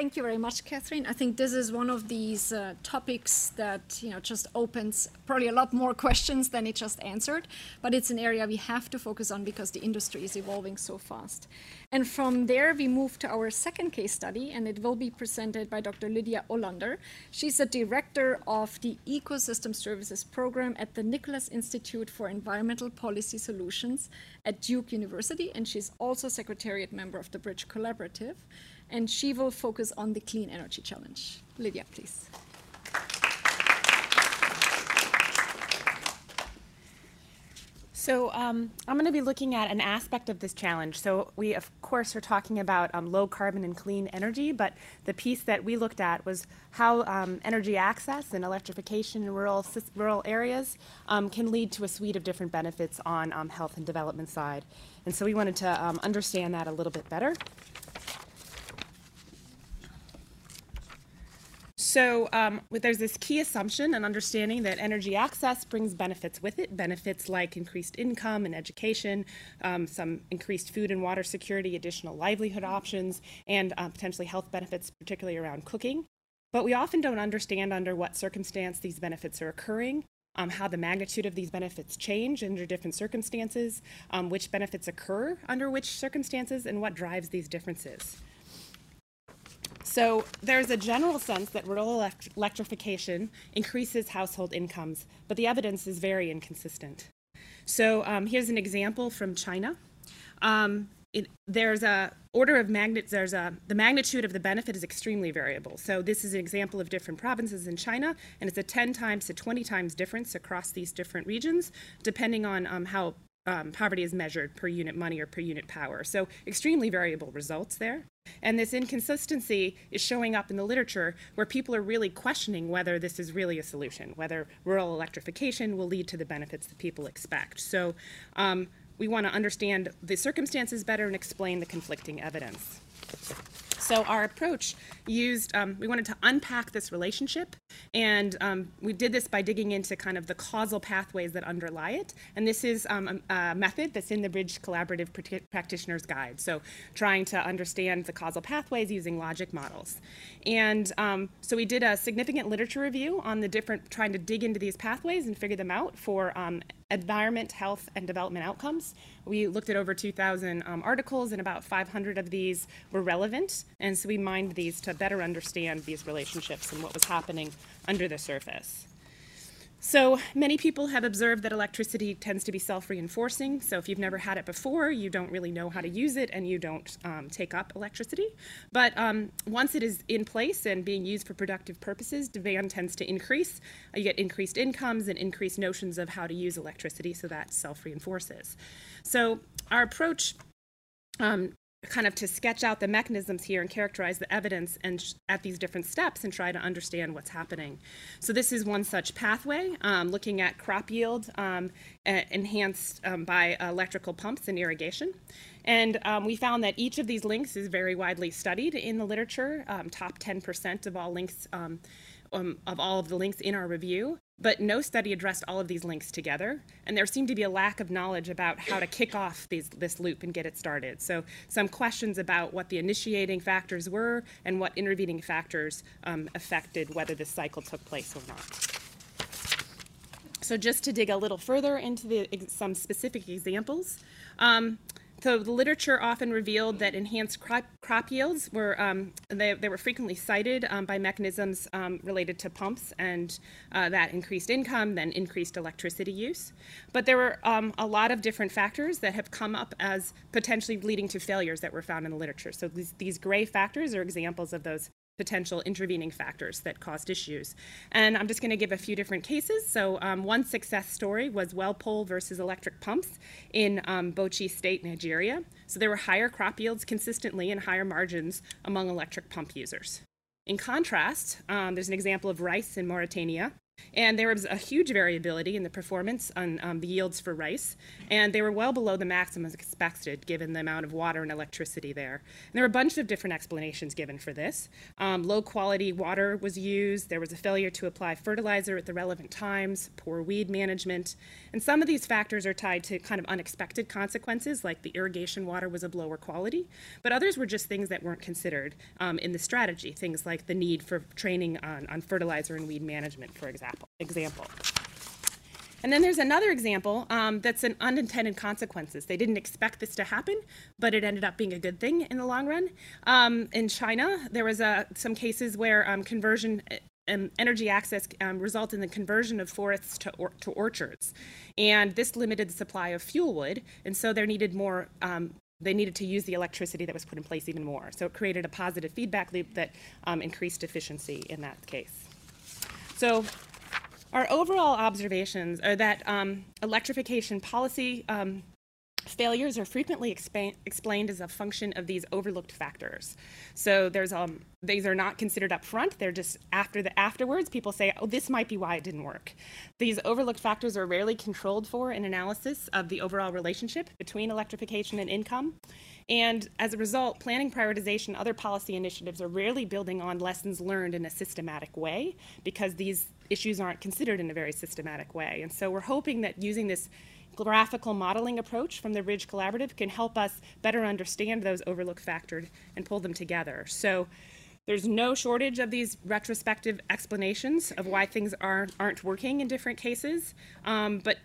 Thank you very much, Catherine. I think this is one of these uh, topics that you know just opens probably a lot more questions than it just answered, but it's an area we have to focus on because the industry is evolving so fast. And from there, we move to our second case study, and it will be presented by Dr. Lydia Olander. She's the director of the Ecosystem Services Program at the Nicholas Institute for Environmental Policy Solutions at Duke University, and she's also secretariat member of the Bridge Collaborative and she will focus on the clean energy challenge. Lydia, please. So um, I'm going to be looking at an aspect of this challenge. So we, of course, are talking about um, low carbon and clean energy, but the piece that we looked at was how um, energy access and electrification in rural, rural areas um, can lead to a suite of different benefits on um, health and development side. And so we wanted to um, understand that a little bit better. So um, there's this key assumption and understanding that energy access brings benefits with it, benefits like increased income and education, um, some increased food and water security, additional livelihood options, and uh, potentially health benefits, particularly around cooking. But we often don't understand under what circumstance these benefits are occurring, um, how the magnitude of these benefits change under different circumstances, um, which benefits occur under which circumstances, and what drives these differences. So there's a general sense that rural elect electrification increases household incomes, but the evidence is very inconsistent. So um, here's an example from China. Um, it, there's a order of magnitude, there's a, the magnitude of the benefit is extremely variable. So this is an example of different provinces in China, and it's a 10 times to 20 times difference across these different regions, depending on um, how um, poverty is measured per unit money or per unit power. So extremely variable results there. And this inconsistency is showing up in the literature where people are really questioning whether this is really a solution, whether rural electrification will lead to the benefits that people expect. So um, we want to understand the circumstances better and explain the conflicting evidence. So our approach used, um, we wanted to unpack this relationship, and um, we did this by digging into kind of the causal pathways that underlie it. And this is um, a, a, method that's in the Bridge Collaborative Practitioner's Guide. So trying to understand the causal pathways using logic models. And um, so we did a significant literature review on the different, trying to dig into these pathways and figure them out for um, environment, health, and development outcomes. We looked at over 2,000 um, articles, and about 500 of these were relevant. And so we mined these to better understand these relationships and what was happening under the surface. So many people have observed that electricity tends to be self-reinforcing. So if you've never had it before, you don't really know how to use it and you don't um, take up electricity. But um, once it is in place and being used for productive purposes, demand tends to increase. You get increased incomes and increased notions of how to use electricity, so that self-reinforces. So our approach um, kind of to sketch out the mechanisms here and characterize the evidence and at these different steps and try to understand what's happening. So this is one such pathway, um, looking at crop yield um, enhanced um, by electrical pumps and irrigation. And um, we found that each of these links is very widely studied in the literature, um, top 10% of all links um, of all of the links in our review. But no study addressed all of these links together, and there seemed to be a lack of knowledge about how to kick off these, this loop and get it started. So, some questions about what the initiating factors were and what intervening factors um, affected whether this cycle took place or not. So, just to dig a little further into the, some specific examples, um, so the literature often revealed that enhanced crop, yields were um, they, they, were frequently cited um, by mechanisms um, related to pumps and uh, that increased income, then increased electricity use. But there were um, a lot of different factors that have come up as potentially leading to failures that were found in the literature. So these, these gray factors are examples of those potential intervening factors that caused issues. And I'm just going to give a few different cases. So um, one success story was well pole versus electric pumps in um, Bauchi State, Nigeria. So there were higher crop yields consistently and higher margins among electric pump users. In contrast, um, there's an example of rice in Mauritania. And there was a huge variability in the performance on um, the yields for rice, and they were well below the maximums expected given the amount of water and electricity there. And there were a bunch of different explanations given for this. Um, low quality water was used, there was a failure to apply fertilizer at the relevant times, poor weed management, and some of these factors are tied to kind of unexpected consequences, like the irrigation water was of lower quality, but others were just things that weren't considered um, in the strategy, things like the need for training on, on fertilizer and weed management, for example. Example. And then there's another example um, that's an unintended consequences. They didn't expect this to happen, but it ended up being a good thing in the long run. Um, in China, there was uh, some cases where um, conversion and energy access um, result in the conversion of forests to, or, to, orchards. And this limited the supply of fuel wood, and so there needed more. Um, they needed to use the electricity that was put in place even more. So it created a positive feedback loop that um, increased efficiency in that case. So our overall observations are that um, electrification policy um, failures are frequently explained as a function of these overlooked factors. So there's um, these are not considered up front. They're just after the afterwards. People say, "Oh, this might be why it didn't work." These overlooked factors are rarely controlled for in analysis of the overall relationship between electrification and income. And as a result, planning prioritization, other policy initiatives are rarely building on lessons learned in a systematic way because these issues aren't considered in a very systematic way. And so we're hoping that using this graphical modeling approach from the Bridge Collaborative can help us better understand those overlooked factors and pull them together. So there's no shortage of these retrospective explanations of why things aren't, aren't working in different cases, um, but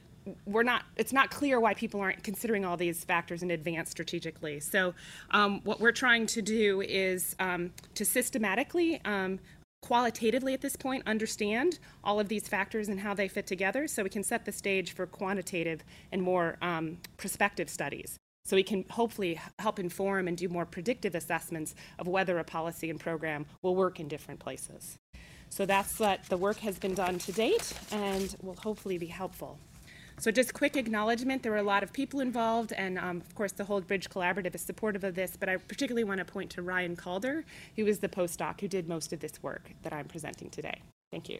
we're not it's not clear why people aren't considering all these factors in advance strategically so um, what we're trying to do is um, to systematically um, qualitatively at this point understand all of these factors and how they fit together so we can set the stage for quantitative and more um, prospective studies. So we can hopefully help inform and do more predictive assessments of whether a policy and program will work in different places. So that's what the work has been done to date and will hopefully be helpful so just quick acknowledgement, there were a lot of people involved, and um, of course the whole Bridge Collaborative is supportive of this, but I particularly want to point to Ryan Calder, who was the postdoc who did most of this work that I'm presenting today. Thank you.